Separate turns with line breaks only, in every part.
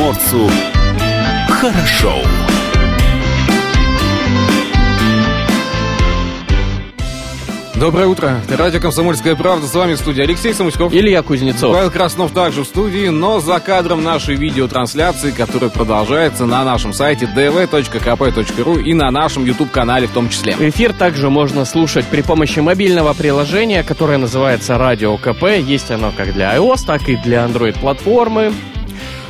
приморцу хорошо.
Доброе утро. Радио «Комсомольская правда». С вами в студии Алексей Самуськов.
Илья Кузнецов.
Павел Краснов также в студии, но за кадром нашей видеотрансляции, которая продолжается на нашем сайте dv.kp.ru и на нашем YouTube-канале в том числе.
Эфир также можно слушать при помощи мобильного приложения, которое называется «Радио КП». Есть оно как для iOS, так и для Android-платформы.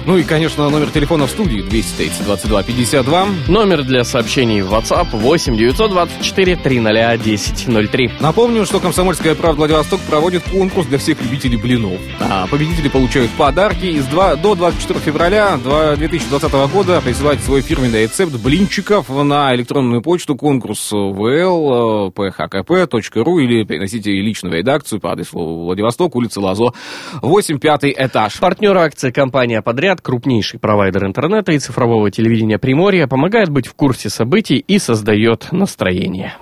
Ну и, конечно, номер телефона в студии 230 22 52.
Номер для сообщений в WhatsApp 8 924 300 1003.
Напомню, что «Комсомольская правда Владивосток» проводит конкурс для всех любителей блинов. А победители получают подарки. Из 2, до 24 февраля 2020 года присылайте свой фирменный рецепт блинчиков на электронную почту конкурс vl phkp.ru или приносите личную редакцию по адресу Владивосток, улица Лазо, 8, 5 этаж.
Партнер акции компания «Подряд» крупнейший провайдер интернета и цифрового телевидения Приморья, помогает быть в курсе событий и создает настроение.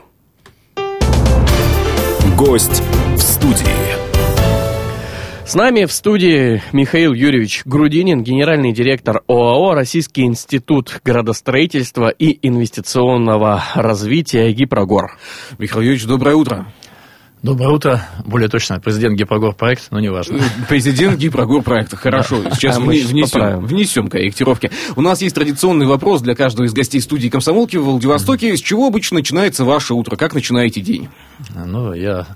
Гость в студии.
С нами в студии Михаил Юрьевич Грудинин, генеральный директор ОАО «Российский институт градостроительства и инвестиционного развития Гипрогор».
Михаил Юрьевич, доброе утро.
Доброе утро. Более точно, президент Гипрогор проект, но не важно.
Президент Гипрогор проекта. Хорошо. Сейчас
А мы
вне- внесем,
поправим.
внесем корректировки. У нас есть традиционный вопрос для каждого из гостей студии комсомолки в Владивостоке. С чего обычно начинается ваше утро? Как начинаете день?
Ну, я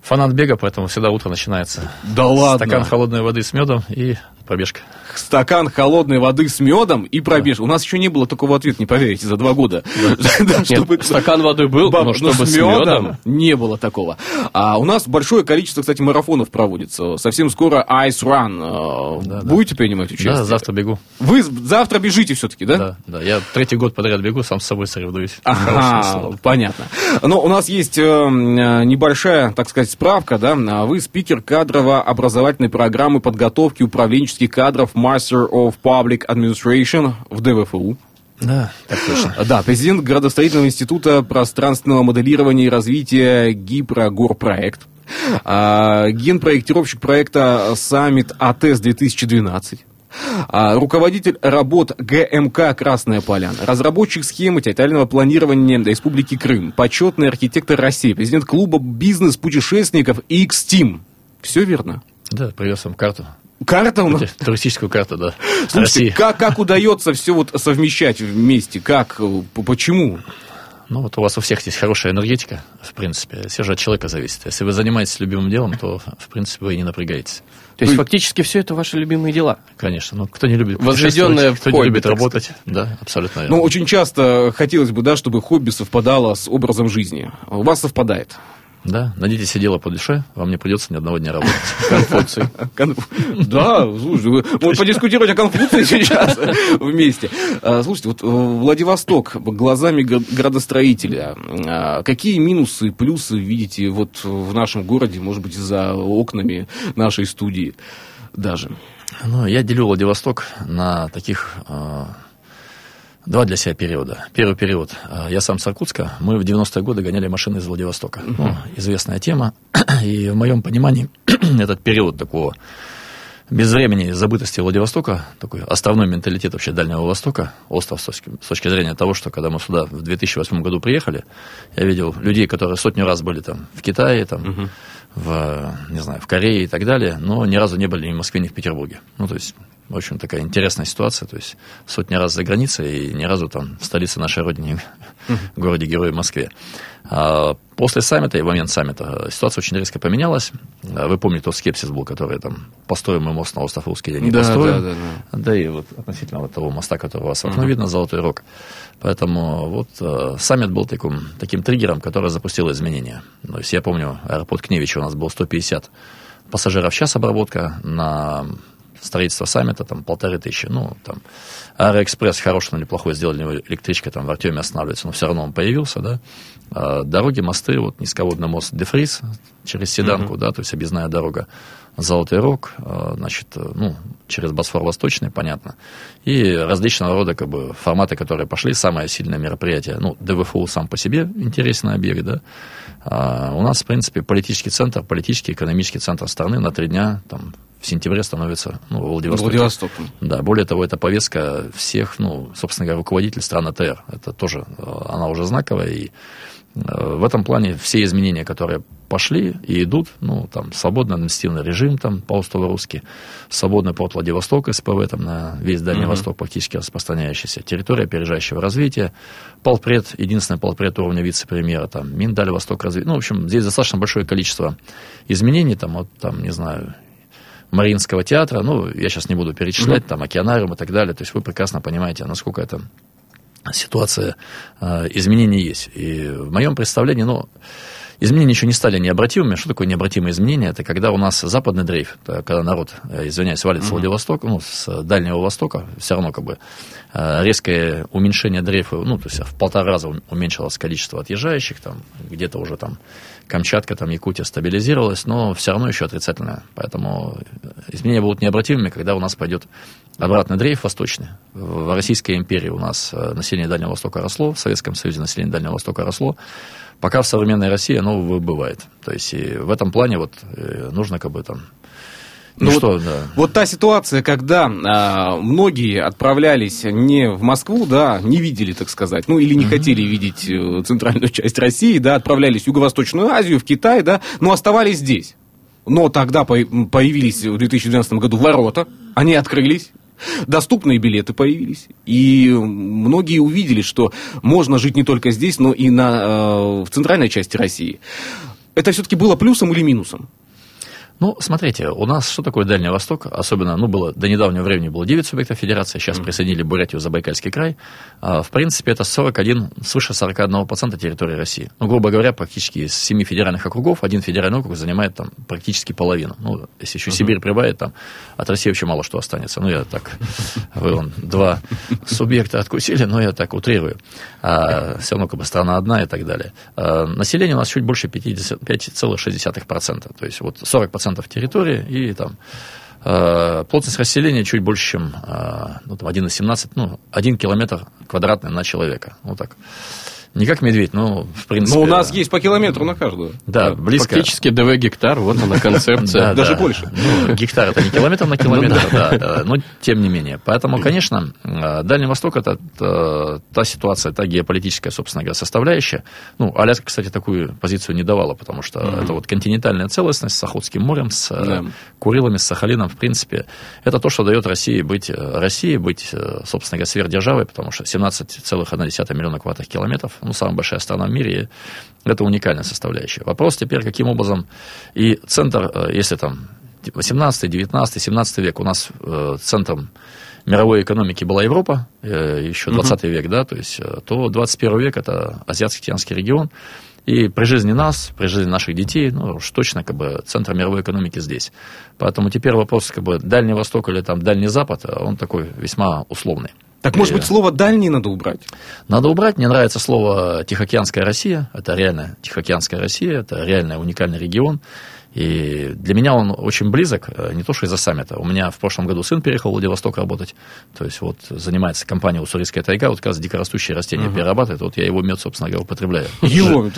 фанат бега, поэтому всегда утро начинается.
Да ладно.
Стакан холодной воды с медом и пробежка.
Стакан холодной воды с медом и пробежка. У нас еще не было такого ответа, не поверите, за два года.
Стакан воды был, но чтобы с
медом не было такого. А у нас большое количество, кстати, марафонов проводится. Совсем скоро Ice Run. Э. Будете принимать участие?
Да, завтра бегу.
Вы завтра бежите все-таки, да?
Да, да. Я третий год подряд бегу, сам с собой соревнуюсь.
Ага, понятно. Но у нас есть э, м, небольшая, так сказать, справка, да. А Вы спикер кадрово-образовательной программы подготовки управленческих кадров Master of Public Administration в ДВФУ.
Да, так точно.
Да, президент градостроительного института пространственного моделирования и развития Гипрогорпроект. А, генпроектировщик проекта Summit АТС 2012. А, руководитель работ ГМК «Красная поляна», разработчик схемы территориального планирования Республики Крым, почетный архитектор России, президент клуба бизнес-путешественников X-Team. Все верно?
Да, привез вам карту.
Карта у нас...
Туристическую карту, да.
Слушайте,
России.
как, как удается все вот совмещать вместе? Как? э, Почему?
Ну, вот у вас у всех есть хорошая энергетика, в принципе. Все же от человека зависит. Если вы занимаетесь любимым делом, то, в принципе, вы и не напрягаетесь.
То есть
Вы-
фактически все это ваши любимые дела.
Конечно. Ну, кто не любит
Возведенное в
кто не
хобби,
любит
так
работать. Да, абсолютно верно.
Ну, очень часто хотелось бы, да, чтобы хобби совпадало с образом жизни. У вас совпадает.
Да, найдите себе дело по душе, вам не придется ни одного дня работать.
Конфуций.
Конф- Да, слушай, можно подискутировать о Конфуции сейчас вместе. А, Слушайте, вот э, Владивосток глазами гра- градостроителя. а, Какие минусы и плюсы видите вот в нашем городе, может быть, за окнами нашей студии даже?
Ну, я делю Владивосток на таких э, два для себя периода. Первый период. э, я сам с Иркутска. Мы в 90-е годы гоняли машины из Владивостока. Ну, известная тема. И в моем понимании этот период такого безвремени забытости Владивостока, такой основной менталитет вообще Дальнего Востока, остров с точки, с точки зрения того, что когда мы сюда в 2008 году приехали, я видел людей, которые сотню раз были там в Китае, там, в, не знаю, в Корее и так далее, но ни разу не были ни в Москве, ни в Петербурге. Ну, то есть, в общем, такая интересная ситуация, то есть сотни раз за границей и ни разу там в столице нашей родины, в городе-герое Москве. А После саммита и в момент саммита ситуация очень резко поменялась. А Вы помните тот скепсис был, который там построим мы мост на остров Русский или не
Да,
построим.
да, да,
Да и вот относительно вот того моста, который у вас в окно видно, Золотой Рог. Поэтому вот э, саммит был таким, таким триггером, который запустил изменения. То есть я помню, аэропорт Кневичи у нас был 150 пассажиров в час обработка, на строительство саммита там полторы тысячи. Ну, там Аэроэкспресс хороший, но неплохой сделали, электричка там в Артеме останавливается, но все равно он появился, да. А, дороги, мосты, вот низководный мост Дефриз через Седанку, да, то есть объездная дорога Золотой Рог, а, значит, ну, через Босфор Восточный, понятно. И различного рода, как бы, форматы, которые пошли, самое сильное мероприятие, ну, ДВФУ сам по себе интересный объект, да. А у нас, в принципе, политический центр, политический, экономический центр страны на три дня, там, в сентябре становится ну, в Владивостоке.
Владивосток.
Да, более того, это повестка всех, ну, собственно говоря, руководителей стран АТР. Это тоже, э, она уже знаковая, и в этом плане все изменения, которые пошли и идут, ну, там, свободный административный режим, там, по-русски, свободный порт Владивосток, СПВ, там, на весь Дальний uh-huh. Восток практически распространяющийся, территория опережающего развития, полпред, единственный полпред уровня вице-премьера, там, Миндаль Восток развития, ну, в общем, здесь достаточно большое количество изменений, там, вот, там, не знаю, Мариинского театра, ну, я сейчас не буду перечислять, uh-huh. там, океанариум и так далее, то есть вы прекрасно понимаете, насколько это ситуация э, изменений есть. И в моем представлении, ну, изменения еще не стали необратимыми. Что такое необратимые изменения? Это когда у нас западный дрейф, когда народ, э, извиняюсь, валит с Владивостока, ну, с Дальнего Востока, все равно как бы э, резкое уменьшение дрейфа, ну, то есть в полтора раза уменьшилось количество отъезжающих, там, где-то уже там Камчатка, там, Якутия стабилизировалась, но все равно еще отрицательное. Поэтому изменения будут необратимыми, когда у нас пойдет обратный дрейф восточный. В Российской империи у нас э, население Дальнего Востока росло, в Советском Союзе население Дальнего Востока росло. Пока в современной России оно выбывает. То есть и в этом плане вот э, нужно как бы там
ну, ну что, вот, да. вот та ситуация, когда а, многие отправлялись не в Москву, да, не видели, так сказать, ну или не mm-hmm. хотели видеть э, центральную часть России, да, отправлялись в Юго-Восточную Азию, в Китай, да, но оставались здесь. Но тогда появились в 2012 году ворота, они открылись, доступные билеты появились, и многие увидели, что можно жить не только здесь, но и на, э, в центральной части России. Это все-таки было плюсом или минусом?
Ну, смотрите, у нас что такое Дальний Восток? Особенно, ну, было до недавнего времени было 9 субъектов федерации, сейчас mm-hmm. присоединили Бурятию, Забайкальский край. А, в принципе, это 41, свыше 41% территории России. Ну, грубо говоря, практически из 7 федеральных округов один федеральный округ занимает там практически половину. Ну, если еще mm-hmm. Сибирь прибавит, там от России вообще мало что останется. Ну, я так, вы вон, два субъекта откусили, но я так утрирую. А, все равно как бы страна одна и так далее. А, население у нас чуть больше 5,6%. То есть вот 40% 10% территории, и там э, плотность расселения чуть больше, чем э, ну, там 1,17, ну, 1 километр квадратный на человека. Вот так. Не как медведь, но в принципе...
Но у нас есть по километру на каждую.
Да, близко. Фактически ДВ гектар, вот она концепция.
Даже больше.
Ну, гектар это не километр на километр, ну да, но тем не менее. Поэтому, конечно, э, Дальний Восток это та ситуация, та геополитическая, собственно говоря, составляющая. Ну, Аляска, кстати, такую позицию не давала, потому что это вот континентальная целостность с Охотским морем, с э, Курилами, с Сахалином, в принципе, это то, что дает России быть э, Россией, быть, собственно говоря, сверхдержавой, потому что 17,1 миллиона квадратных километров ну, самая большая страна в мире, это уникальная составляющая. Вопрос теперь, каким образом и центр, э, если там 18, 19, 17 век у нас э, центром мировой экономики была Европа, э, еще 20 век, да, то есть, то 21 век это Азиатско-Тихоокеанский регион, и при жизни нас, при жизни наших детей, ну, уж точно как бы центр мировой экономики здесь. Поэтому теперь вопрос как бы Дальний Восток или там Дальний Запад, он такой весьма условный.
Так, может быть, слово «дальний» надо убрать?
Надо убрать. Мне нравится слово «Тихоокеанская Россия». Это реально Тихоокеанская Россия, это реально уникальный регион. И для меня он очень близок, э, не то что из-за саммита. У меня в прошлом году сын переехал в Владивосток работать. То есть вот занимается компания «Уссурийская тайга», вот как раз дикорастущие растения uh-huh. перерабатывает. Вот я его мед, собственно говоря, употребляю.
Его?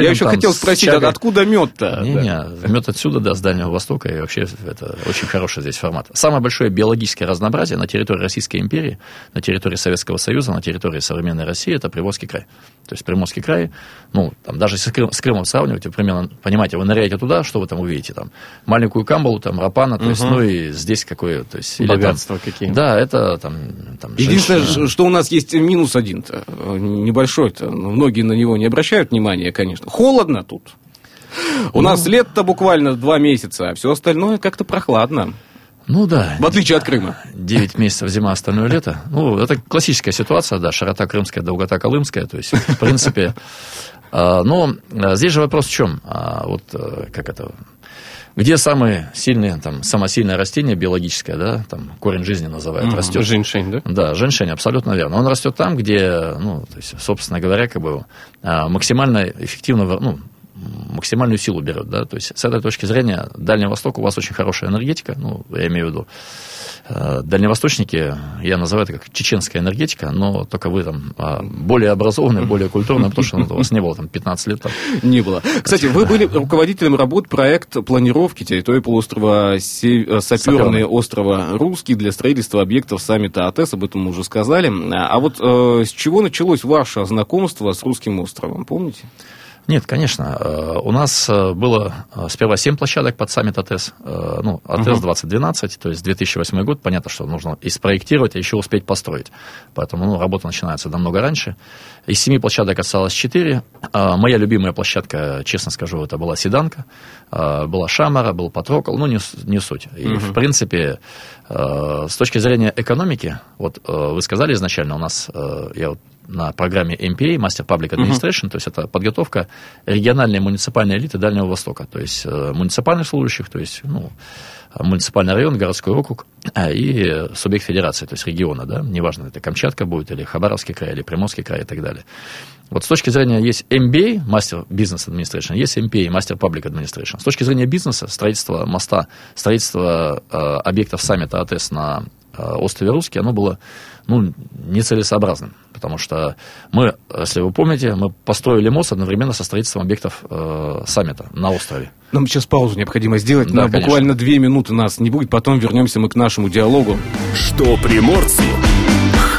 Я еще хотел спросить, откуда мед-то?
Не-не, мед отсюда, да, с Дальнего Востока. И вообще это очень хороший здесь формат. Самое большое биологическое разнообразие на территории Российской империи, на территории Советского Союза, на территории современной России – это Приморский край. То есть Приморский край, ну, там даже с, Крым, с Крымом сравнивать, примерно, понимаете, вы ныряете туда, что вы там увидите? Там маленькую камбалу, там рапана, то угу. есть, ну и здесь какое, то есть...
Богатства там, какие.
Да, это там... там
Единственное, женщина. что у нас есть минус один-то, небольшой-то, многие на него не обращают внимания, конечно. Холодно тут. У ну, нас лет-то буквально два месяца, а все остальное как-то прохладно.
Ну да.
В отличие от Крыма.
Девять месяцев зима, остальное лето. Ну, это классическая ситуация, да, широта крымская, долгота колымская. То есть, в принципе, но а, здесь же вопрос в чем? А, вот э, как это... Где самые сильные, там, самое сильное растение биологическое, да, там, корень жизни называют, mm-hmm. растет.
Женьшень, да?
Да, женьшень, абсолютно верно. Он растет там, где, ну, то есть, собственно говоря, как бы максимально эффективно, ну, максимальную силу берет, да, то есть с этой точки зрения Дальний Восток у вас очень хорошая энергетика, ну, я имею в виду, э, дальневосточники, я называю это как чеченская энергетика, но только вы там а, более образованные, более культурные, потому что ну, у вас не было там 15 лет. Там.
Не было. Кстати, вы были руководителем работ проект планировки территории полуострова Северный Саперный острова Русский для строительства объектов саммита АТЭС, об этом мы уже сказали. А вот э, с чего началось ваше знакомство с Русским островом, помните?
Нет, конечно. Э, у нас э, было э, сперва 7 площадок под саммит АТЭС, ну, АТЭС 2012, то есть 2008 год. Понятно, что нужно и спроектировать, и еще успеть построить. Поэтому ну, работа начинается намного раньше. Из 7 площадок осталось 4. Моя любимая площадка, честно скажу, это была Седанка, была Шамара, был Патрокол, ну, не, не суть. И, угу. в принципе, с точки зрения экономики, вот вы сказали изначально, у нас, я вот на программе MPA, Master Public Administration, uh-huh. то есть это подготовка региональной муниципальной элиты Дальнего Востока, то есть э, муниципальных служащих, то есть ну, муниципальный район, городской округ а, и субъект федерации, то есть региона, да, неважно, это Камчатка будет, или Хабаровский край, или Приморский край и так далее. Вот с точки зрения есть MBA, Master Business Administration, есть MPA, Master Public Administration. С точки зрения бизнеса, строительство моста, строительство э, объектов саммита АТС на э, острове Русский, оно было ну, нецелесообразным. Потому что мы, если вы помните, мы построили мост одновременно со строительством объектов э, саммита на острове.
Нам сейчас паузу необходимо сделать. Да, на конечно. буквально две минуты нас не будет. Потом вернемся мы к нашему диалогу.
Что приморцу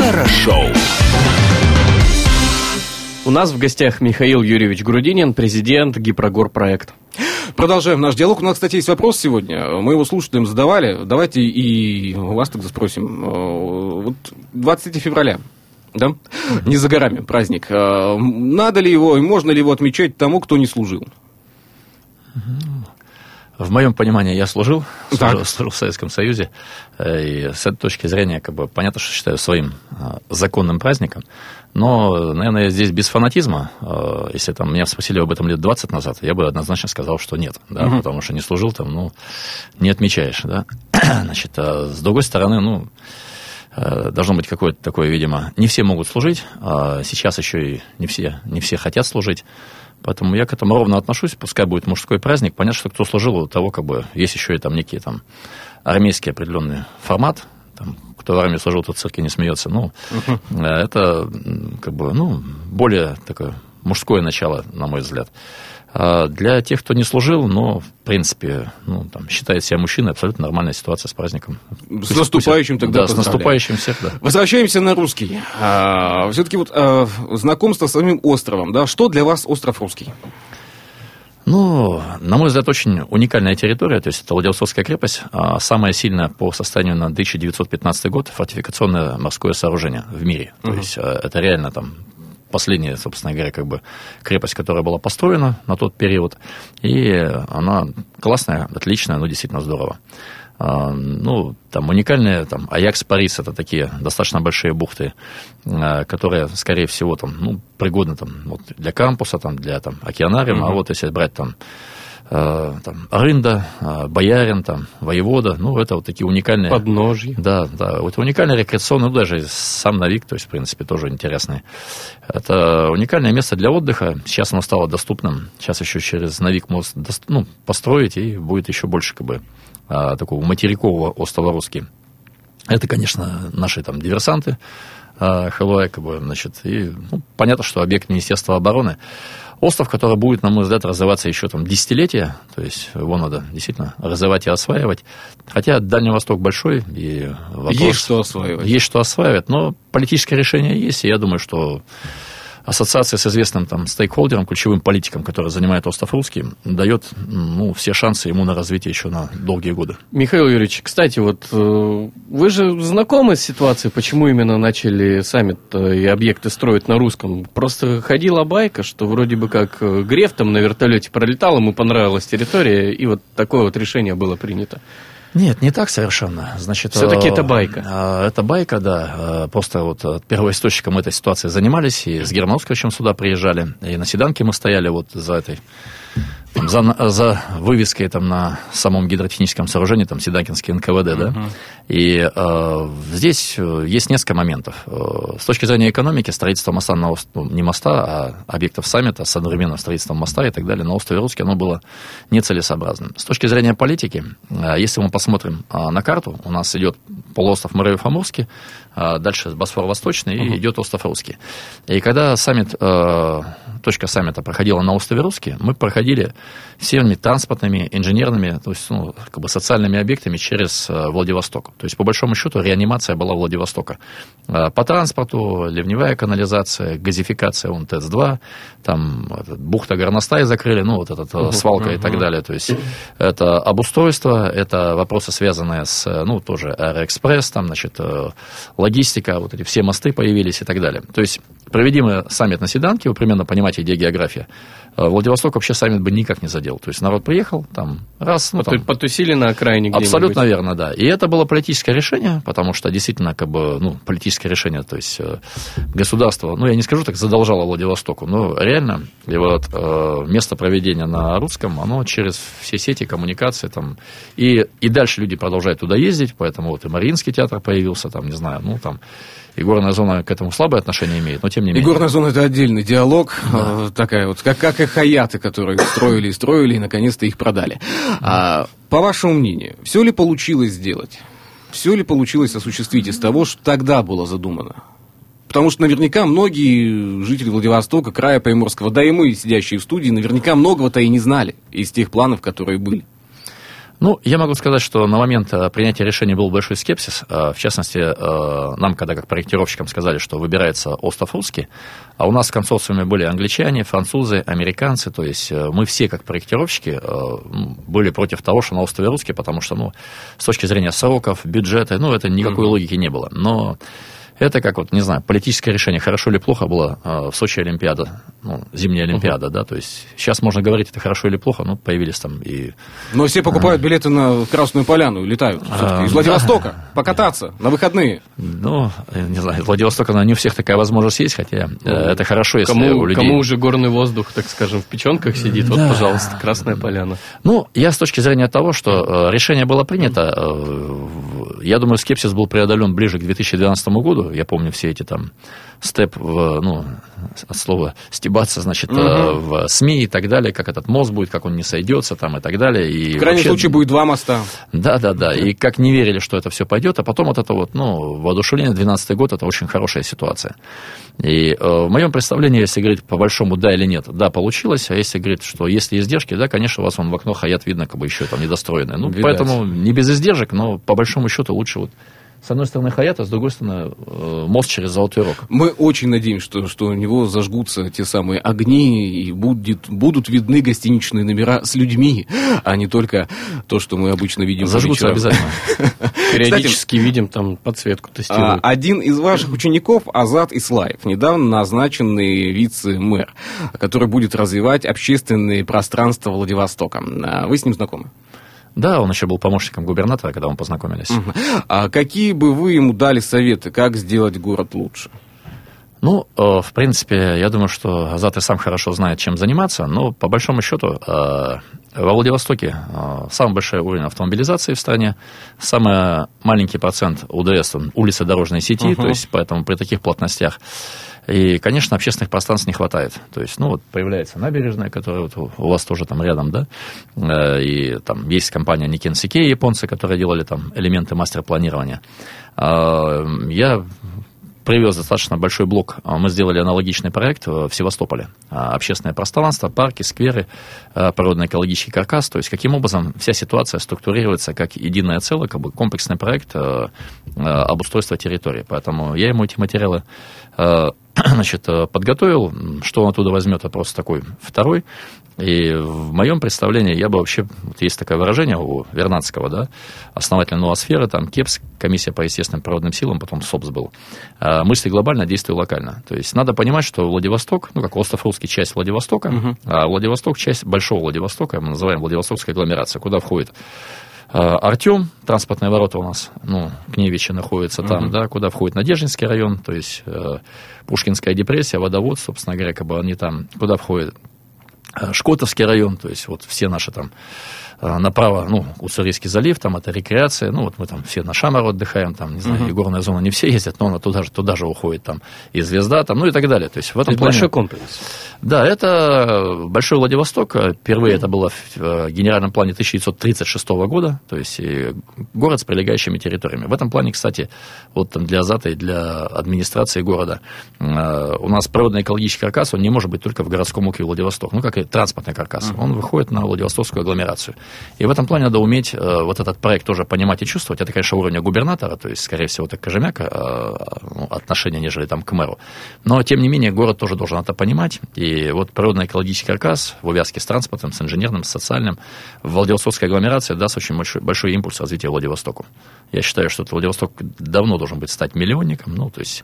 хорошо.
У нас в гостях Михаил Юрьевич Грудинин, президент Гипрогор проект.
Продолжаем наш диалог. У нас, кстати, есть вопрос сегодня. Мы его слушателям задавали. Давайте и у вас тогда спросим. Э, вот 23 февраля, да? Не за горами праздник. Э, надо ли его, можно ли его отмечать тому, кто не служил?
В моем понимании я служил, служил, служил в Советском Союзе, э, и с этой точки зрения, как бы, понятно, что считаю своим законным праздником. Но, наверное, здесь без фанатизма. Э, если там меня спросили об этом лет 20 назад, я бы однозначно сказал, что нет. Да, угу. Потому что не служил там, ну, не отмечаешь. Да? Значит, а с другой стороны, ну, э, должно быть какое-то такое, видимо, не все могут служить, а сейчас еще и не все, не все хотят служить. Поэтому я к этому ровно отношусь. Пускай будет мужской праздник. Понятно, что кто служил, у того как бы есть еще и там некий там армейский определенный формат, там, кто в армии служил, тот в церкви не смеется. Ну, uh-huh. это как бы, ну, более такое мужское начало, на мой взгляд. А для тех, кто не служил, но, в принципе, ну, там, считает себя мужчиной, абсолютно нормальная ситуация с праздником.
С пусть, наступающим пусть, тогда
Да, с наступающим всех, да.
Возвращаемся на русский. А, все-таки вот а, знакомство с самим островом, да, что для вас остров русский?
Ну, на мой взгляд, очень уникальная территория, то есть это Владивостокская крепость, а самая сильная по состоянию на 1915 год фортификационное морское сооружение в мире. Uh-huh. То есть э, это реально там последняя, собственно говоря, как бы крепость, которая была построена на тот период, и она классная, отличная, ну, действительно здорово. А, ну, там уникальные, там, Аякс, Парис, это такие достаточно большие бухты, а, которые, скорее всего, там, ну, пригодны там, вот, для кампуса, там, для там, океанариума, mm-hmm. а вот если брать там там, Рында, э, Боярин, там, Воевода, ну, это вот такие уникальные...
Подножье.
Да, да, вот уникальные рекреационные, ну, даже сам Навик, то есть, в принципе, тоже интересный. Это уникальное место для отдыха, сейчас оно стало доступным, сейчас еще через Навик мост ну, построить, и будет еще больше, как бы, э, такого материкового острова Русский. Это, конечно, наши там диверсанты, Хэллоуэ, как бы, значит, и ну, понятно, что объект Министерства обороны. Остров, который будет, на мой взгляд, развиваться еще там десятилетия, то есть его надо действительно развивать и осваивать. Хотя Дальний Восток большой, и
вопрос... Есть что осваивать.
Есть что осваивать, но политическое решение есть, и я думаю, что ассоциация с известным там стейкхолдером, ключевым политиком, который занимает остров Русский, дает ну, все шансы ему на развитие еще на долгие годы.
Михаил Юрьевич, кстати, вот э, вы же знакомы с ситуацией, почему именно начали саммит э, и объекты строить на русском? Просто ходила байка, что вроде бы как э, Греф там на вертолете пролетал, ему понравилась территория, и вот такое вот решение было принято.
Нет, не так совершенно. Значит,
Все-таки это байка.
Э, это байка, да. Э, просто вот э, первоисточником этой ситуации занимались, и с Германовским сюда приезжали, и на Седанке мы стояли вот за этой там, за, за вывеской там, на самом гидротехническом сооружении, там Седакинский НКВД, да, и э, здесь э, есть несколько моментов. Э, с точки зрения экономики, строительство моста, на, ну, не моста, а объектов саммита с одновременным строительством моста и так далее на острове Русский, оно было нецелесообразным. С точки зрения политики, э, если мы посмотрим на карту, у нас идет полуостров Муравьев-Амурский, дальше Босфор Восточный и идет остров Русский. И когда саммит, э, точка саммита проходила на острове Русский, мы проходили всеми транспортными, инженерными, то есть ну, как бы социальными объектами через э, Владивосток. То есть, по большому счету, реанимация была Владивостока. Э, по транспорту, ливневая канализация, газификация УНТС-2, там этот, бухта Горностай закрыли, ну, вот этот uh свалка uh-huh. и так далее. То есть, это обустройство, это вопросы, связанные с, ну, тоже Аэроэкспресс, там, значит, логистика, вот эти все мосты появились и так далее. То есть, проведим саммит на Седанке, вы примерно понимаете, где география. Владивосток вообще саммит бы никак не задел. То есть народ приехал, там раз... Ну, там,
Потусили на окраине
Абсолютно верно, да. И это было политическое решение, потому что действительно, как бы, ну, политическое решение, то есть э, государство, ну, я не скажу так, задолжало Владивостоку, но реально, и вот э, место проведения на русском, оно через все сети коммуникации там, и, и дальше люди продолжают туда ездить, поэтому вот и Мариинский театр появился, там, не знаю, ну, там, и горная зона к этому слабое отношение имеет, но тем не менее.
И горная зона это отдельный диалог, да. Э, такая вот, как, как и хаяты, которые строили и строили, и наконец-то их продали. А, по вашему мнению, все ли получилось сделать? Все ли получилось осуществить из того, что тогда было задумано? Потому что наверняка многие жители Владивостока, края Приморского, да и мы, сидящие в студии, наверняка многого-то и не знали из тех планов, которые были.
Ну, я могу сказать, что на момент э, принятия решения был большой скепсис. Э, в частности, э, нам, когда как проектировщикам сказали, что выбирается остров Русский, а у нас в консорциуме были англичане, французы, американцы, то есть мы все как проектировщики были против того, что на острове Русский, потому что, ну, с точки зрения сроков, бюджета, ну, это никакой mm-hmm. логики не было. Но это как вот, не знаю, политическое решение, хорошо или плохо было э, в Сочи Олимпиада, ну, зимняя Олимпиада, uh-huh. да, то есть сейчас можно говорить, это хорошо или плохо, но появились там и...
Но все покупают а... билеты на Красную Поляну и летают а, из Владивостока да. покататься на выходные.
Ну, не знаю, Владивостока, не у всех такая возможность есть, хотя ну, это хорошо, если
кому,
у людей...
Кому уже горный воздух, так скажем, в печенках сидит, да. вот, пожалуйста, Красная Поляна.
Ну, я с точки зрения того, что э, решение было принято, я думаю, скепсис был преодолен ближе к 2012 году, я помню все эти там степ, в, ну, от слова стебаться, значит, угу. в СМИ и так далее, как этот мост будет, как он не сойдется там и так далее. И
в крайнем вообще, случае будет два моста.
Да, да, да. И как не верили, что это все пойдет, а потом вот это вот, ну, воодушевление 12 год, это очень хорошая ситуация. И э, в моем представлении, если говорить по большому да или нет, да, получилось, а если говорить, что если издержки, да, конечно, у вас он в окно хаят видно, как бы еще там недостроенное. Ну, Видать. поэтому не без издержек, но по большому счету лучше вот с одной стороны Хаят, а с другой стороны э, мост через Золотой Рог.
Мы очень надеемся, что, что у него зажгутся те самые огни и будет, будут видны гостиничные номера с людьми, а не только то, что мы обычно видим.
Зажгутся обязательно.
Периодически видим там подсветку тестируют.
А, один из ваших учеников, Азат Ислаев, недавно назначенный вице-мэр, который будет развивать общественные пространства Владивостока. А вы с ним знакомы?
Да, он еще был помощником губернатора, когда мы познакомились. Угу.
А какие бы вы ему дали советы, как сделать город лучше?
Ну, э, в принципе, я думаю, что Азат и сам хорошо знает, чем заниматься, но по большому счету э, во Владивостоке э, самый большой уровень автомобилизации в стране, самый маленький процент УДС, улицы дорожной сети, uh-huh. то есть поэтому при таких плотностях и, конечно, общественных пространств не хватает. То есть, ну, вот появляется набережная, которая вот у вас тоже там рядом, да, и там есть компания Никен Сикей, японцы, которые делали там элементы мастер-планирования. Я привез достаточно большой блок. Мы сделали аналогичный проект в Севастополе. А, общественное пространство, парки, скверы, а, природно-экологический каркас. То есть, каким образом вся ситуация структурируется как единое целое, как бы комплексный проект обустройства территории. Поэтому я ему эти материалы значит, э, подготовил. Что он оттуда возьмет, вопрос такой второй. И в моем представлении я бы вообще, вот есть такое выражение у Вернадского, да, основатель ноосферы, там КЕПС, комиссия по естественным природным силам, потом СОПС был, а, мысли глобально, действия локально. То есть надо понимать, что Владивосток, ну, как остров Русский, часть Владивостока, uh-huh. а Владивосток часть Большого Владивостока, мы называем Владивостокская агломерация, куда входит Артем, транспортные ворота у нас, ну, Кневичи находится там, uh-huh. да, куда входит Надеждинский район, то есть э, Пушкинская депрессия, водовод, собственно говоря, как бы они там, куда входит э, Шкотовский район, то есть вот все наши там Э, направо, ну, Уссурийский залив, там это рекреация, ну, вот мы там все на Шамару отдыхаем, там, не знаю, uh-huh. и горная зона не все ездят, но она туда же, туда же уходит, там, и звезда, там, ну, и так далее. То есть в этом
это плане... большой комплекс.
Да, это Большой Владивосток, впервые uh-huh. это было в э, генеральном плане 1936 года, то есть город с прилегающими территориями. В этом плане, кстати, вот там для Азата и для администрации города э, у нас природный экологический каркас, он не может быть только в городском округе Владивосток, ну, как и транспортный каркас, uh-huh. он выходит на Владивостокскую агломерацию. И в этом плане надо уметь э, вот этот проект тоже понимать и чувствовать. Это, конечно, уровня губернатора, то есть, скорее всего, это Кожемяка э, ну, отношение, нежели там к мэру. Но, тем не менее, город тоже должен это понимать. И вот природно-экологический каркас в увязке с транспортом, с инженерным, с социальным, в Владивостокской агломерации даст очень большой, большой импульс развития Владивостоку. Я считаю, что Владивосток давно должен быть стать миллионником. Ну, то есть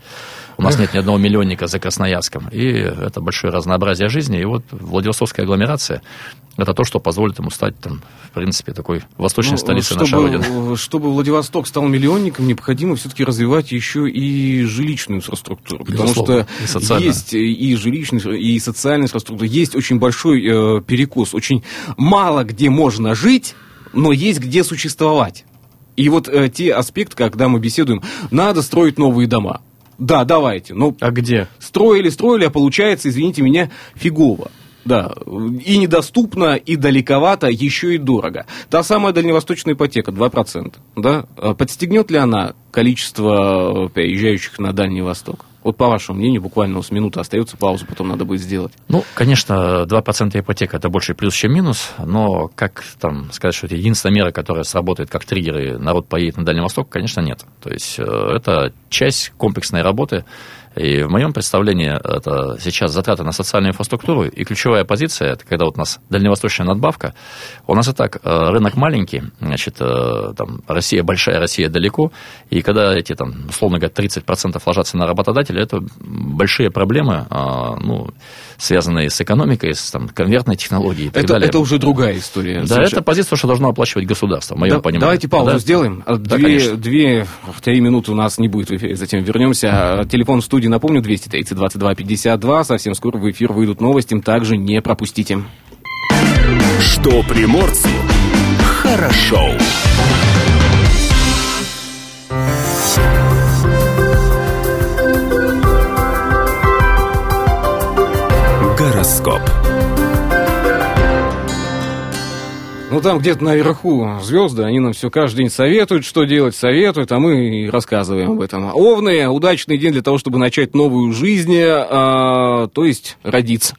у нас нет ни одного миллионника за Красноярском. И это большое разнообразие жизни. И вот Владивостокская агломерация – это то, что позволит ему стать, там, в принципе, такой восточной ну, столицей
чтобы,
нашей Родины.
Чтобы Владивосток стал миллионником, необходимо все-таки развивать еще и жилищную инфраструктуру. Потому что и есть и жилищная, и социальная инфраструктура. Есть очень большой э, перекос. Очень мало где можно жить, но есть где существовать. И вот э, те аспекты, когда мы беседуем, надо строить новые дома. Да, давайте. Ну,
а где?
Строили, строили, а получается, извините меня, фигово. Да, и недоступно, и далековато, еще и дорого. Та самая дальневосточная ипотека, 2%. Да? А подстегнет ли она количество э, приезжающих на Дальний Восток? Вот по вашему мнению, буквально с минуты остается пауза, потом надо будет сделать.
Ну, конечно, 2% ипотека – это больше плюс, чем минус, но как там сказать, что это единственная мера, которая сработает как триггер, и народ поедет на Дальний Восток, конечно, нет. То есть, э, это часть комплексной работы, и в моем представлении это сейчас затраты на социальную инфраструктуру, и ключевая позиция, это когда вот у нас дальневосточная надбавка, у нас и так э, рынок маленький, значит, э, там, Россия большая, Россия далеко, и когда эти, там, условно говоря, 30% ложатся на работодателя, это большие проблемы, а, ну, связанные с экономикой, с там, конвертной технологией и так
это,
далее.
Это уже другая история.
Да, совершенно. это позиция, что должно оплачивать государство, в моем да, понимании.
Давайте паузу да? сделаем. Две, да, две, три минуты у нас не будет в эфире, затем вернемся. Телефон в студии напомню, 230 22 52. Совсем скоро в эфир выйдут новости, также не пропустите.
Что приморцу хорошо. Гороскоп.
Ну, там где-то наверху звезды, они нам все каждый день советуют, что делать, советуют, а мы и рассказываем об этом. Овны – удачный день для того, чтобы начать новую жизнь, а, то есть родиться.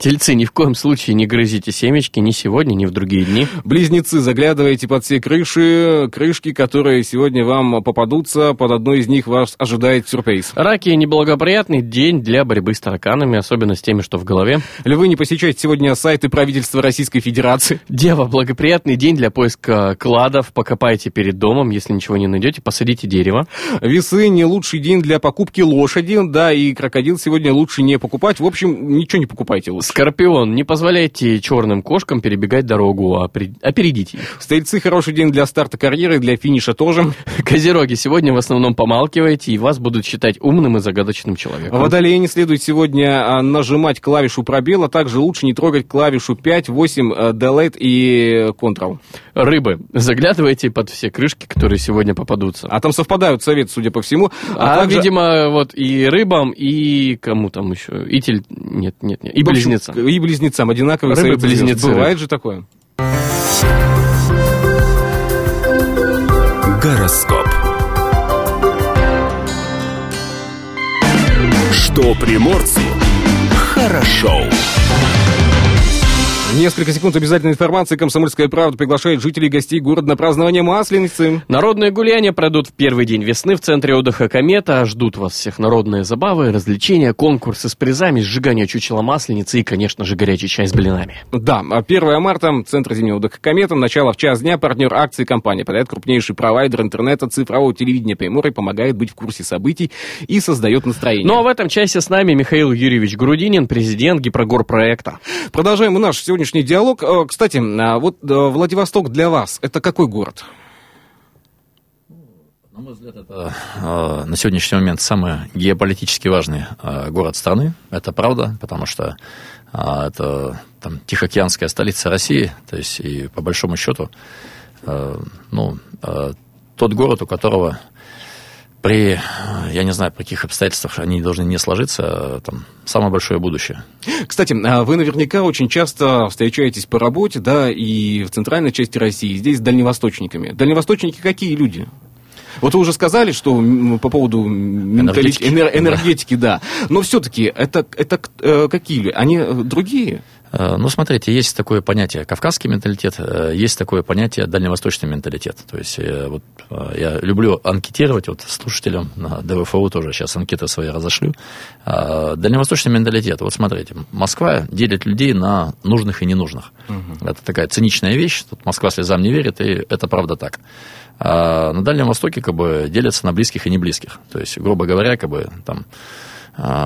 Тельцы, ни в коем случае не грызите семечки ни сегодня, ни в другие дни.
Близнецы, заглядывайте под все крыши, крышки, которые сегодня вам попадутся, под одной из них вас ожидает сюрприз.
Раки, неблагоприятный день для борьбы с тараканами, особенно с теми, что в голове.
Львы, не посещайте сегодня сайты правительства Российской Федерации.
Дева, благоприятный день для поиска кладов, покопайте перед домом, если ничего не найдете, посадите дерево.
Весы, не лучший день для покупки лошади, да, и крокодил сегодня лучше не покупать, в общем, ничего не покупайте лучше.
Скорпион, не позволяйте черным кошкам перебегать дорогу, а опередите их.
Стрельцы, хороший день для старта карьеры, для финиша тоже.
Козероги, сегодня в основном помалкивайте, и вас будут считать умным и загадочным человеком.
Водолеи не следует сегодня а, нажимать клавишу пробел, а также лучше не трогать клавишу 5, 8, э, Delete и Ctrl.
Рыбы, заглядывайте под все крышки, которые сегодня попадутся.
А там совпадают советы, судя по всему.
А, а также... видимо, вот и рыбам, и кому там еще, и тель... Нет, нет, нет, и близнецам
близнецам. И близнецам одинаковые
Рыбы близнецы.
Бывает же такое.
Гороскоп. Что приморцу хорошо.
Несколько секунд обязательной информации. Комсомольская правда приглашает жителей и гостей города на празднование Масленицы.
Народные гуляния пройдут в первый день весны в центре отдыха «Комета». Ждут вас всех народные забавы, развлечения, конкурсы с призами, сжигание чучела Масленицы и, конечно же, горячий чай с блинами.
Да, 1 а марта, Центр зимнего отдыха «Комета». Начало в час дня. Партнер акции компании. Подает крупнейший провайдер интернета цифрового телевидения Приморья, помогает быть в курсе событий и создает настроение.
Ну а в этом часе с нами Михаил Юрьевич Грудинин, президент Гипрогор проекта.
Продолжаем наш сегодня сегодняшний диалог. Э, кстати, а вот э, Владивосток для вас это какой город?
На мой взгляд, это э, на сегодняшний момент самый геополитически важный город страны. Это правда, потому что это там Тихоокеанская столица России, то есть и по большому счету, ну, тот город, у которого при, я не знаю, при каких обстоятельствах они должны не сложиться, а, там, самое большое будущее.
Кстати, а вы наверняка очень часто встречаетесь по работе, да, и в центральной части России, здесь с дальневосточниками. Дальневосточники какие люди? Вот вы уже сказали, что по поводу энергетики, энер, энергетики да. да. Но все-таки это, это э, какие люди? Они э, другие?
Э, ну, смотрите, есть такое понятие кавказский менталитет, есть такое понятие дальневосточный менталитет. То есть вот, я люблю анкетировать, вот слушателям на ДВФУ тоже сейчас анкеты свои разошлю. Дальневосточный менталитет, вот смотрите, Москва делит людей на нужных и ненужных. Угу. Это такая циничная вещь, тут Москва слезам не верит, и это правда так. А на Дальнем Востоке как бы делятся на близких и неблизких. То есть, грубо говоря, как бы там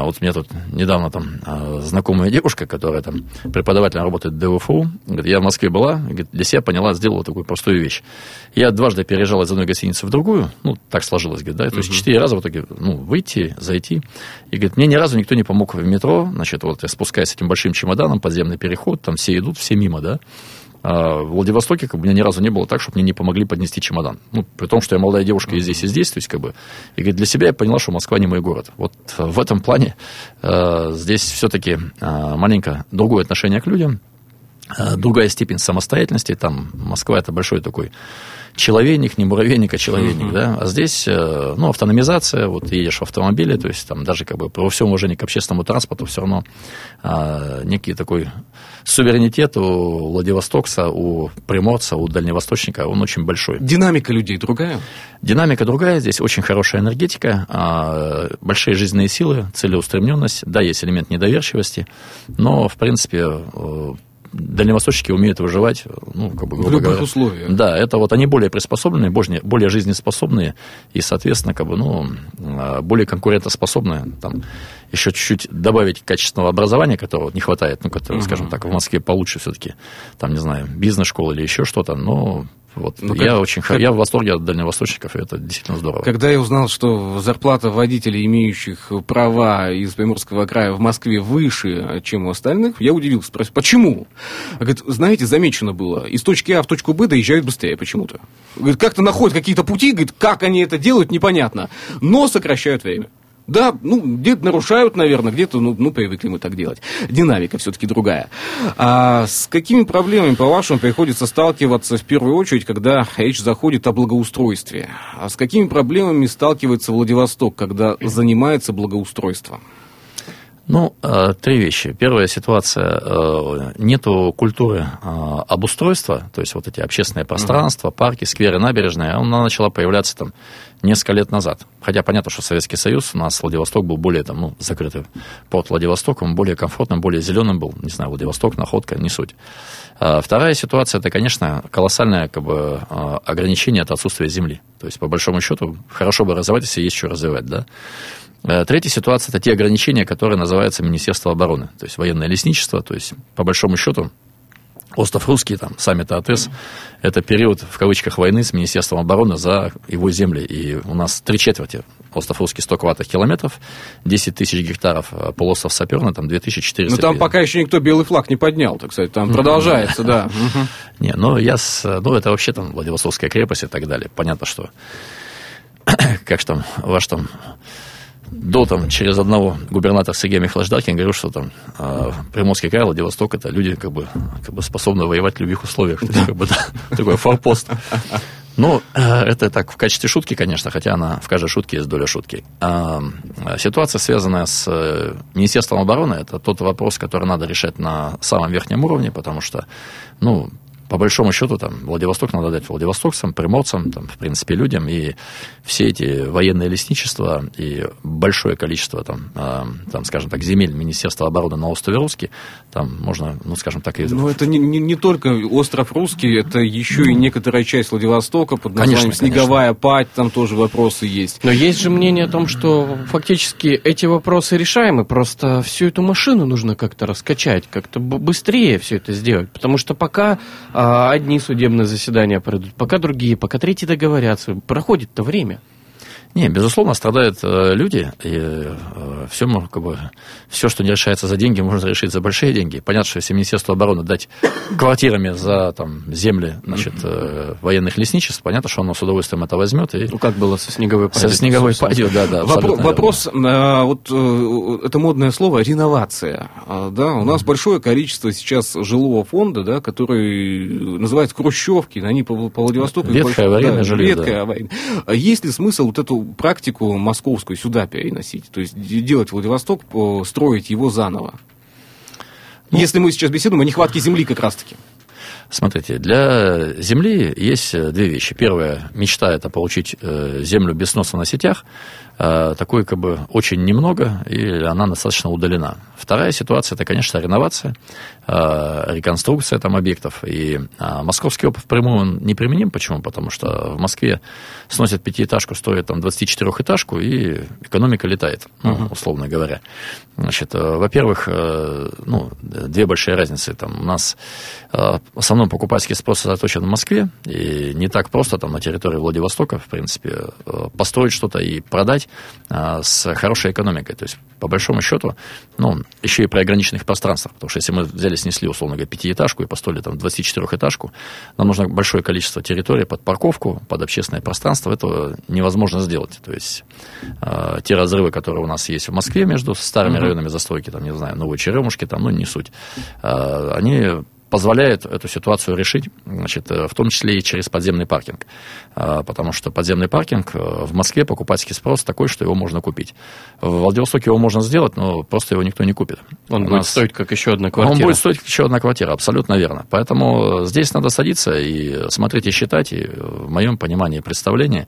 вот у меня тут недавно там а, знакомая девушка, которая там преподавателем работает в ДВФУ, говорит, я в Москве была, говорит, для себя поняла, сделала такую простую вещь. Я дважды переезжал из одной гостиницы в другую, ну, так сложилось, говорит, да, то есть четыре раза в итоге, ну, выйти, зайти, и, говорит, мне ни разу никто не помог в метро, значит, вот я спускаюсь с этим большим чемоданом, подземный переход, там все идут, все мимо, да, а в Владивостоке как бы, у меня ни разу не было так, чтобы мне не помогли поднести чемодан. Ну, при том, что я молодая девушка и здесь, и здесь, то есть, как бы, и говорит, для себя я поняла, что Москва не мой город. Вот в этом плане э, здесь все-таки э, маленько другое отношение к людям, э, другая степень самостоятельности. Там Москва это большой такой человейник, не муравейник, а человейник, uh-huh. да, а здесь, э, ну, автономизация, вот едешь в автомобиле, то есть там даже как бы про всем уважении к общественному транспорту все равно а, некий такой суверенитет у Владивостокса, у приморца, у дальневосточника, он очень большой.
Динамика людей другая?
Динамика другая, здесь очень хорошая энергетика, а, большие жизненные силы, целеустремленность, да, есть элемент недоверчивости, но, в принципе, э, дальневосточники умеют выживать, ну, как бы,
в любых говоря. условиях.
Да, это вот они более приспособленные, более, более жизнеспособные и, соответственно, как бы, ну, а, более конкурентоспособные. Там, еще чуть-чуть добавить качественного образования, которого не хватает, ну, которое, угу. скажем так, в Москве получше все-таки, там, не знаю, бизнес-школа или еще что-то, но вот. Ну, я как, очень как... я в восторге от дальневосточников, и это действительно здорово.
Когда я узнал, что зарплата водителей, имеющих права из Приморского края в Москве выше, чем у остальных, я удивился. Спросил, почему? Говорит, знаете, замечено было, из точки А в точку Б доезжают быстрее почему-то. Говорит, как-то находят какие-то пути, говорит, как они это делают, непонятно, но сокращают время. Да, ну, где-то нарушают, наверное, где-то, ну, ну, привыкли мы так делать. Динамика все-таки другая. А с какими проблемами, по-вашему, приходится сталкиваться в первую очередь, когда речь заходит о благоустройстве? А с какими проблемами сталкивается Владивосток, когда занимается благоустройством?
Ну, э, три вещи. Первая ситуация, э, нету культуры э, обустройства, то есть вот эти общественные пространства, парки, скверы, набережные, она начала появляться там несколько лет назад. Хотя понятно, что Советский Союз, у нас Владивосток был более там, ну, закрытый порт Владивостоком, более комфортным, более зеленым был, не знаю, Владивосток, Находка, не суть. Вторая ситуация, это, конечно, колоссальное как бы, ограничение от отсутствия земли. То есть, по большому счету, хорошо бы развивать, если есть что развивать, да. Э, третья ситуация – это те ограничения, которые называются Министерство обороны, то есть военное лесничество, то есть, по большому счету, Остров Русский, там, саммит АТС, это период, в кавычках, войны с Министерством обороны за его земли. И у нас три четверти. Остров Русский 100 квадратных километров, 10 тысяч гектаров, а полуостров Саперный, там 2400.
Ну, там пока еще никто белый флаг не поднял, так сказать, там продолжается, да.
Не, ну, я, ну, это вообще там Владивостокская крепость и так далее. Понятно, что, как же там, ваш там до там, через одного губернатора Сергея Михайловича Даркин говорил, что там э, Приморский край, Владивосток, это люди как бы, как бы способны воевать в любых условиях. Как бы, такой форпост. Ну, э, это так в качестве шутки, конечно, хотя она в каждой шутке есть доля шутки. А, ситуация, связанная с э, Министерством обороны, это тот вопрос, который надо решать на самом верхнем уровне, потому что, ну, по большому счету, там, Владивосток надо дать владивостокцам, приморцам, там, в принципе, людям, и все эти военные лесничества и большое количество, там, э, там скажем так, земель Министерства обороны на острове Русский, там можно, ну, скажем так... И...
Но это не, не, не только остров Русский, это еще и некоторая часть Владивостока под названием конечно, Снеговая конечно. Пать, там тоже вопросы есть.
Но есть же мнение о том, что фактически эти вопросы решаемы, просто всю эту машину нужно как-то раскачать, как-то быстрее все это сделать, потому что пока одни судебные заседания пройдут, пока другие, пока третьи договорятся. Проходит-то время.
Не, безусловно, страдают э, люди, и э, все, как бы, все, что не решается за деньги, можно решить за большие деньги. Понятно, что если Министерству обороны дать квартирами за там, земли значит, э, военных лесничеств, понятно, что оно с удовольствием это возьмет. И...
Ну, как было со снеговой падью.
Со снеговой падью, да, да.
Вопро- вопрос, а, вот э, это модное слово, реновация. А, да, у нас большое количество сейчас жилого фонда, да, который называется хрущевки, они по, по Владивостоку.
Ветхое аварийное да, жилье,
ветхое, да. аварийное. Есть ли смысл вот эту практику московскую сюда переносить? То есть делать Владивосток, строить его заново? Ну, Если мы сейчас беседуем о нехватке земли как раз-таки.
Смотрите, для Земли есть две вещи. Первая мечта – это получить э, Землю без сноса на сетях. Э, такой как бы очень немного, и она достаточно удалена. Вторая ситуация – это, конечно, реновация, э, реконструкция там объектов. И э, московский опыт впрямую не применим. Почему? Потому что в Москве сносят пятиэтажку, стоит там 24-этажку, и экономика летает, uh-huh. условно говоря. Значит, во-первых, ну, две большие разницы. Там у нас в основном покупательский спрос сосредоточен в Москве, и не так просто там на территории Владивостока, в принципе, построить что-то и продать работать а, с хорошей экономикой. То есть, по большому счету, ну, еще и при ограниченных пространствах. Потому что если мы взяли, снесли, условно говоря, пятиэтажку и построили там 24-этажку, нам нужно большое количество территории под парковку, под общественное пространство. Это невозможно сделать. То есть, э, те разрывы, которые у нас есть в Москве между старыми uh-huh. районами застройки, там, не знаю, Новые Черемушки, там, ну, не суть, э, они позволяет эту ситуацию решить, значит, э, в том числе и через подземный паркинг. А, потому что подземный паркинг э, в Москве покупательский спрос такой, что его можно купить. В Владивостоке его можно сделать, но просто его никто не купит.
Он У будет нас... стоить как еще одна квартира.
Он будет стоить как еще одна квартира, абсолютно верно. Поэтому здесь надо садиться и смотреть и считать, и в моем понимании и представлении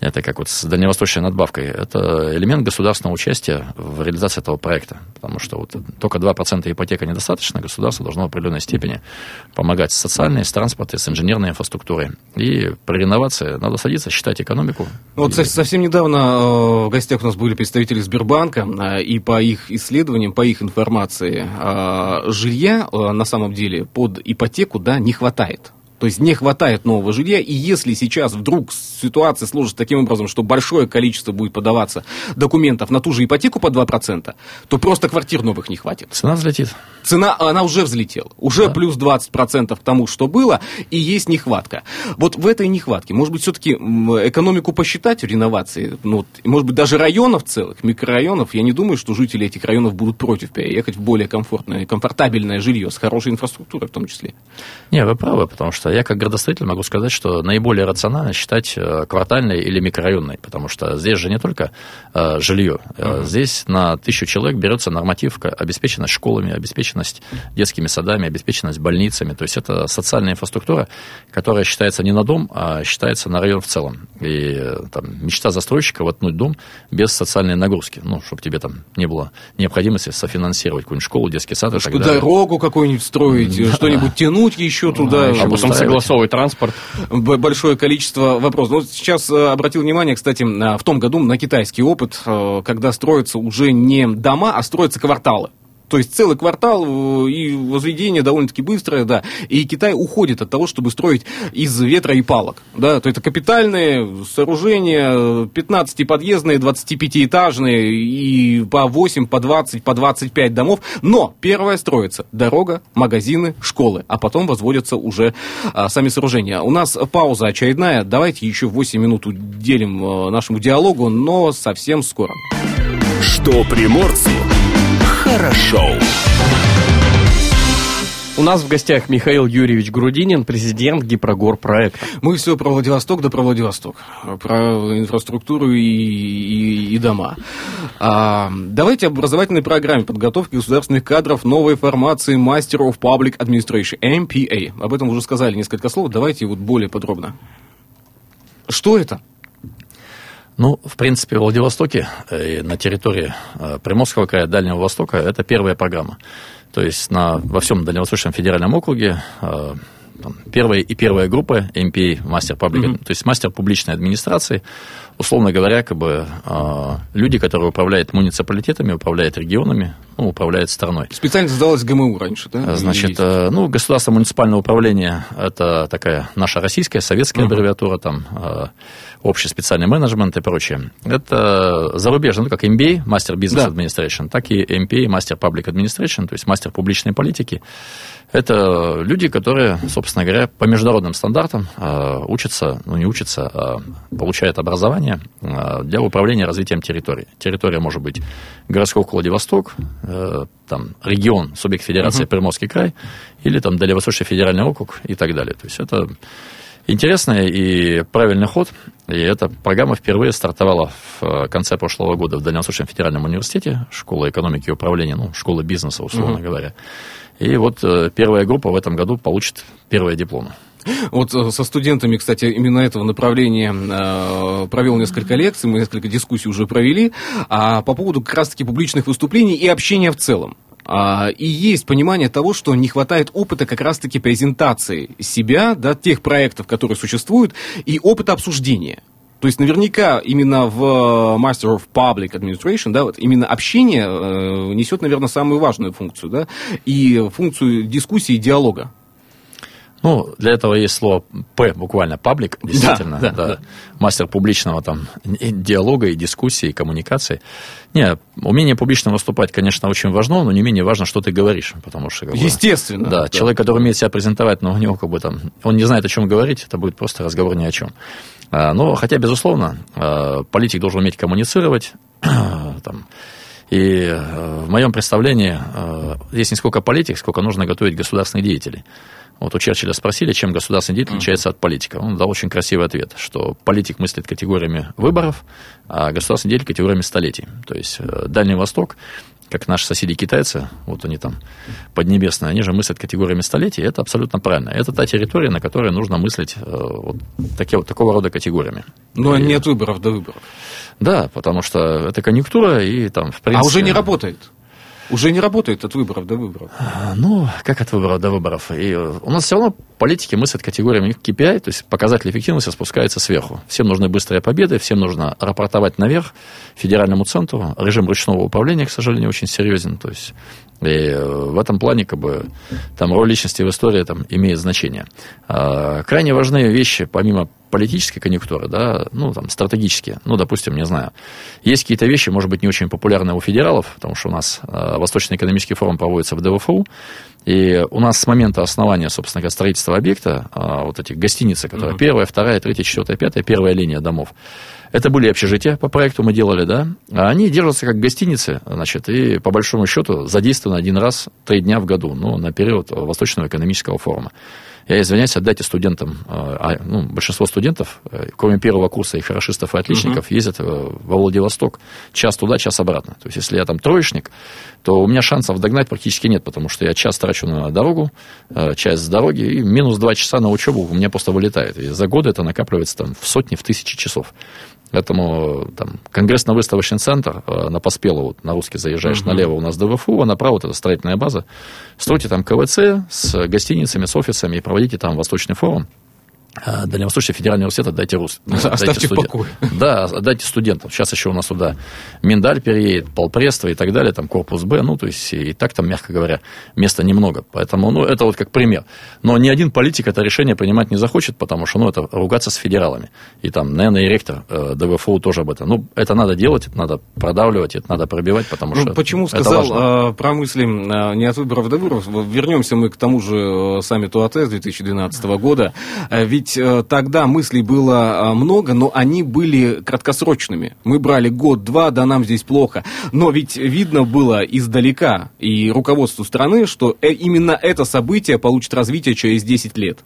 это как вот с дальневосточной надбавкой, это элемент государственного участия в реализации этого проекта. Потому что вот только 2% ипотека недостаточно, государство должно в определенной степени помогать с социальной, с транспортой, с инженерной инфраструктурой. И при реновации надо садиться, считать экономику.
Вот и... совсем недавно э, в гостях у нас были представители Сбербанка, э, и по их исследованиям, по их информации, э, жилья на самом деле под ипотеку да, не хватает. То есть не хватает нового жилья, и если сейчас вдруг ситуация сложится таким образом, что большое количество будет подаваться документов на ту же ипотеку по 2%, то просто квартир новых не хватит.
Цена взлетит.
Цена, она уже взлетела. Уже да. плюс 20% к тому, что было, и есть нехватка. Вот в этой нехватке, может быть, все-таки экономику посчитать в реновации, ну, может быть, даже районов целых, микрорайонов, я не думаю, что жители этих районов будут против переехать в более комфортное, комфортабельное жилье с хорошей инфраструктурой в том числе.
Не, вы правы, потому что я как градостроитель могу сказать, что наиболее рационально считать э, квартальной или микрорайонной, потому что здесь же не только э, жилье. Uh-huh. Здесь на тысячу человек берется норматив обеспеченность школами, обеспеченность детскими садами, обеспеченность больницами. То есть это социальная инфраструктура, которая считается не на дом, а считается на район в целом. И там, мечта застройщика воткнуть дом без социальной нагрузки, ну, чтобы тебе там не было необходимости софинансировать какую-нибудь школу, детский сад.
Дорогу какую-нибудь строить, что-нибудь тянуть еще туда.
А потом согласовывать транспорт.
Большое количество вопросов. Ну, сейчас э, обратил внимание, кстати, в том году на китайский опыт, э, когда строятся уже не дома, а строятся кварталы. То есть целый квартал э, и возведение довольно-таки быстрое, да. И Китай уходит от того, чтобы строить из ветра и палок. Да, то это капитальные сооружения, 15-подъездные, 25-этажные и по 8, по 20, по 25 домов. Но первое строится дорога, магазины, школы, а потом возводятся уже а, сами сооружения. У нас пауза очередная. Давайте еще 8 минут уделим а, нашему диалогу, но совсем скоро.
Что приморцу хорошо.
У нас в гостях Михаил Юрьевич Грудинин, президент Гипрогор проекта.
Мы все про Владивосток, да про Владивосток. Про инфраструктуру и, и, и дома. А, давайте об образовательной программе подготовки государственных кадров новой формации Master of Public Administration, MPA. Об этом уже сказали несколько слов, давайте вот более подробно. Что это?
Ну, в принципе, в Владивостоке, э, на территории э, Приморского края, Дальнего Востока, это первая программа. То есть на, во всем Дальневосточном федеральном округе э, там, первая и первая группа MPA, мастер паблик, mm-hmm. то есть мастер публичной администрации, условно говоря, как бы люди, которые управляют муниципалитетами, управляют регионами, ну, управляет страной.
Специально создалось ГМУ раньше, да?
Значит, э, ну, государство муниципального управления – это такая наша российская, советская uh-huh. аббревиатура, там, э, общий специальный менеджмент и прочее. Это зарубежно, ну, как MBA, Master Business да. Administration, так и MPA, Master Public Administration, то есть мастер публичной политики. Это люди, которые, собственно говоря, по международным стандартам э, учатся, ну не учатся, а получают образование э, для управления развитием территории. Территория может быть городской Владивосток, э, там регион, субъект федерации uh-huh. Приморский край, или там Дальневосточный федеральный округ и так далее. То есть это интересный и правильный ход. И эта программа впервые стартовала в конце прошлого года в Дальневосточном федеральном университете, школа экономики и управления, ну, школа бизнеса, условно uh-huh. говоря. И вот э, первая группа в этом году получит первые дипломы.
Вот э, со студентами, кстати, именно этого направления э, провел несколько лекций, мы несколько дискуссий уже провели, а по поводу как раз-таки публичных выступлений и общения в целом. А, и есть понимание того, что не хватает опыта как раз-таки презентации себя, да, тех проектов, которые существуют, и опыта обсуждения. То есть наверняка именно в э, Master of Public Administration, да, вот именно общение э, несет, наверное, самую важную функцию, да, и функцию дискуссии и диалога.
Ну, для этого есть слово П, буквально, паблик, действительно, да, да, да. мастер публичного там диалога и дискуссии, и коммуникации. Не, умение публично выступать, конечно, очень важно, но не менее важно, что ты говоришь, потому что... Как
бы, Естественно.
Да, да, человек, который умеет себя презентовать, но у него как бы там, он не знает, о чем говорить, это будет просто разговор ни о чем. А, но, хотя, безусловно, а, политик должен уметь коммуницировать, там, и э, в моем представлении здесь не сколько политик, сколько нужно готовить государственных деятелей. Вот у Черчилля спросили, чем государственный деятель отличается от политика. Он дал очень красивый ответ, что политик мыслит категориями выборов, а государственный деятель категориями столетий. То есть э, Дальний Восток, как наши соседи китайцы, вот они там поднебесные, они же мыслят категориями столетий, это абсолютно правильно. Это та территория, на которой нужно мыслить э, вот, такие, вот такого рода категориями.
Но и... нет выборов до выборов.
Да, потому что это конъюнктура и там, в принципе...
А уже не работает? Уже не работает от выборов до выборов.
А, ну, как от выборов до выборов? И у нас все равно политики мыслят категориями KPI, то есть показатель эффективности спускается сверху. Всем нужны быстрые победы, всем нужно рапортовать наверх, федеральному центру. Режим ручного управления, к сожалению, очень серьезен. То есть и э, в этом плане как бы, там, роль личности в истории там, имеет значение. А, крайне важные вещи, помимо политической конъюнктуры, да, ну, там, стратегические, ну, допустим, не знаю, есть какие-то вещи, может быть, не очень популярные у федералов, потому что у нас э, Восточный экономический форум проводится в ДВФУ, и у нас с момента основания, собственно говоря, строительства объекта, э, вот эти гостиницы, которые mm-hmm. первая, вторая, третья, четвертая, пятая, первая линия домов, это были общежития по проекту мы делали, да. А они держатся как гостиницы, значит, и по большому счету задействованы один раз три дня в году, ну, на период Восточного экономического форума. Я извиняюсь, отдайте студентам, э, а, ну, большинство студентов, э, кроме первого курса и хорошистов, и отличников, uh-huh. ездят э, во Владивосток час туда, час обратно. То есть, если я там троечник, то у меня шансов догнать практически нет, потому что я час трачу на дорогу, часть с дороги, и минус два часа на учебу у меня просто вылетает. И за годы это накапливается там в сотни, в тысячи часов. Поэтому там, конгрессно-выставочный центр э, на Поспелу, вот, на русский заезжаешь, uh-huh. налево у нас ДВФУ, а направо вот это строительная база. Стройте там КВЦ с гостиницами, с офисами и проводите там Восточный форум. А, Дальневосточный федеральный университет отдайте рус.
Оставьте в покое.
Да, отдайте студентам. Сейчас еще у нас туда Миндаль переедет, Полпрество и так далее, там корпус Б, ну, то есть и так там, мягко говоря, места немного. Поэтому, ну, это вот как пример. Но ни один политик это решение принимать не захочет, потому что, ну, это ругаться с федералами. И там, наверное, и ректор э, ДВФУ тоже об этом. Ну, это надо делать, это надо продавливать, это надо пробивать, потому ну, что
Почему сказал э, про мысли э, не от выборов до выборов? Вернемся мы к тому же э, саммиту АТС 2012 года. Ведь ведь э, тогда мыслей было э, много, но они были краткосрочными. Мы брали год-два, да нам здесь плохо. Но ведь видно было издалека и руководству страны, что э, именно это событие получит развитие через 10 лет.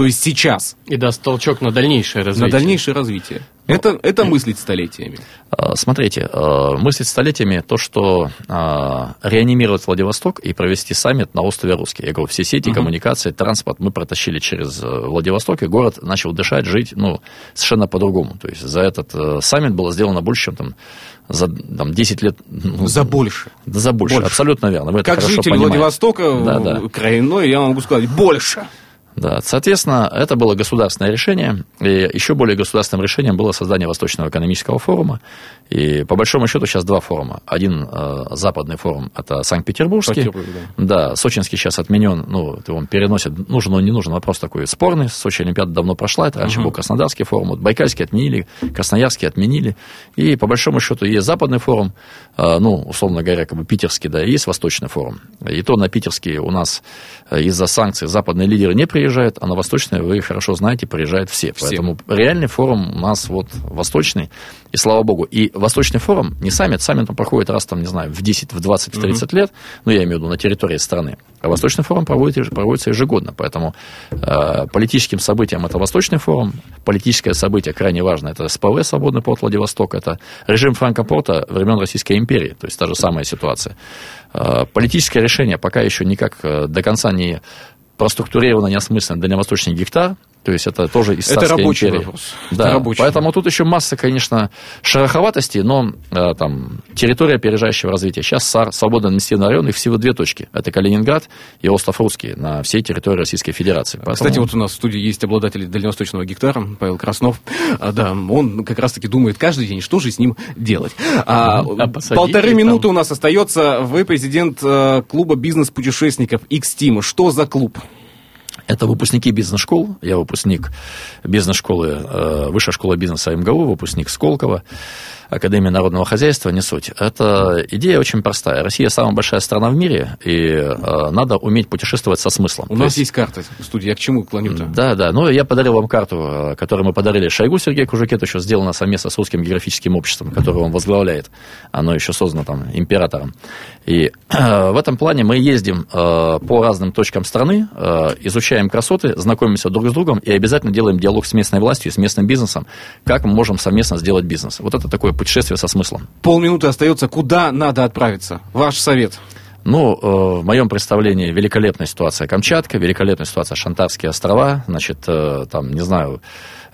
То есть сейчас.
И даст толчок на дальнейшее развитие.
На дальнейшее развитие. Это, это мыслить столетиями.
А, смотрите, а, мыслить столетиями то, что а, реанимировать Владивосток и провести саммит на острове Русский. Я говорю, все сети, uh-huh. коммуникации, транспорт мы протащили через Владивосток, и город начал дышать, жить, ну, совершенно по-другому. То есть за этот саммит было сделано больше, чем там за там, 10 лет.
Ну, за больше.
Да, за больше, больше. абсолютно верно. Вы
как житель понимаете. Владивостока, да, да. краиной, я могу сказать, больше.
Да, соответственно, это было государственное решение, и еще более государственным решением было создание Восточного экономического форума. И по большому счету сейчас два форума. Один э, западный форум, это Санкт-Петербургский.
Петербург,
да. Сочинский сейчас отменен, ну, он переносит, нужен он, не нужен, вопрос такой спорный. Сочи Олимпиада давно прошла, это раньше uh-huh. был Краснодарский форум, вот Байкальский отменили, Красноярский отменили. И по большому счету есть западный форум, э, ну, условно говоря, как бы питерский, да, и есть восточный форум. И то на питерский у нас э, из-за санкций западные лидеры не приезжают, а на восточный, вы хорошо знаете, приезжают все. все. Поэтому реальный форум у нас вот восточный, и слава богу. И Восточный форум, не саммит, саммит он проходит раз, там, не знаю, в 10, в 20, в 30 mm-hmm. лет, ну, я имею в виду на территории страны. А Восточный форум проводится, проводится ежегодно, поэтому э, политическим событием это Восточный форум, политическое событие крайне важно, это СПВ, свободный порт Владивосток, это режим Франкопорта времен Российской империи, то есть та же самая ситуация. Э, политическое решение пока еще никак э, до конца не проструктурировано, не осмысленно Дальневосточный гектар, то есть это тоже из
Это рабочий
империи.
вопрос.
Да,
это рабочий.
поэтому тут еще масса, конечно, шероховатостей, но э, там территория опережающего развития. Сейчас САР, свободный административный район, их всего две точки. Это Калининград и остров Русский на всей территории Российской Федерации.
Поэтому... Кстати, вот у нас в студии есть обладатель дальневосточного гектара, Павел Краснов. А, да, он как раз-таки думает каждый день, что же с ним делать. А, а полторы минуты у нас остается. Вы президент э, клуба бизнес-путешественников X-Team. Что за клуб?
Это выпускники бизнес-школ. Я выпускник бизнес-школы, э, высшая школа бизнеса МГУ, выпускник Сколково. Академии народного хозяйства, не суть. Это идея очень простая. Россия самая большая страна в мире, и э, надо уметь путешествовать со смыслом.
У То нас есть... есть карта в студии. Я к чему клоню-то?
Да, да. Ну, я подарил вам карту, э, которую мы подарили Шойгу Сергею Кужукетовичу, сделана совместно с Русским географическим обществом, которое он возглавляет. Оно еще создано там императором. И э, в этом плане мы ездим э, по разным точкам страны, э, изучаем красоты, знакомимся друг с другом и обязательно делаем диалог с местной властью, с местным бизнесом, как мы можем совместно сделать бизнес. Вот это такое путешествие со смыслом.
Полминуты остается. Куда надо отправиться? Ваш совет.
Ну, э, в моем представлении великолепная ситуация Камчатка, великолепная ситуация Шантарские острова, значит, э, там, не знаю,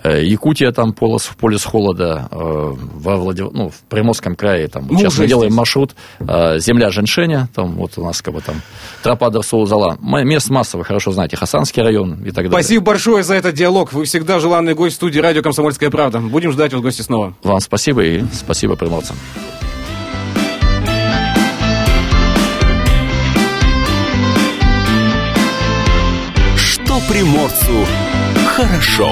Якутия, там, полос, полюс холода, во Владив... ну, в Приморском крае, там, мы сейчас мы делаем здесь. маршрут, земля Женьшеня, там, вот у нас, как бы, там, тропа Дарсоузала, мест масса, вы хорошо знаете, Хасанский район и так далее.
Спасибо большое за этот диалог, вы всегда желанный гость в студии радио «Комсомольская правда». Будем ждать вас в гости снова.
Вам спасибо и спасибо приморцам.
приморцу хорошо.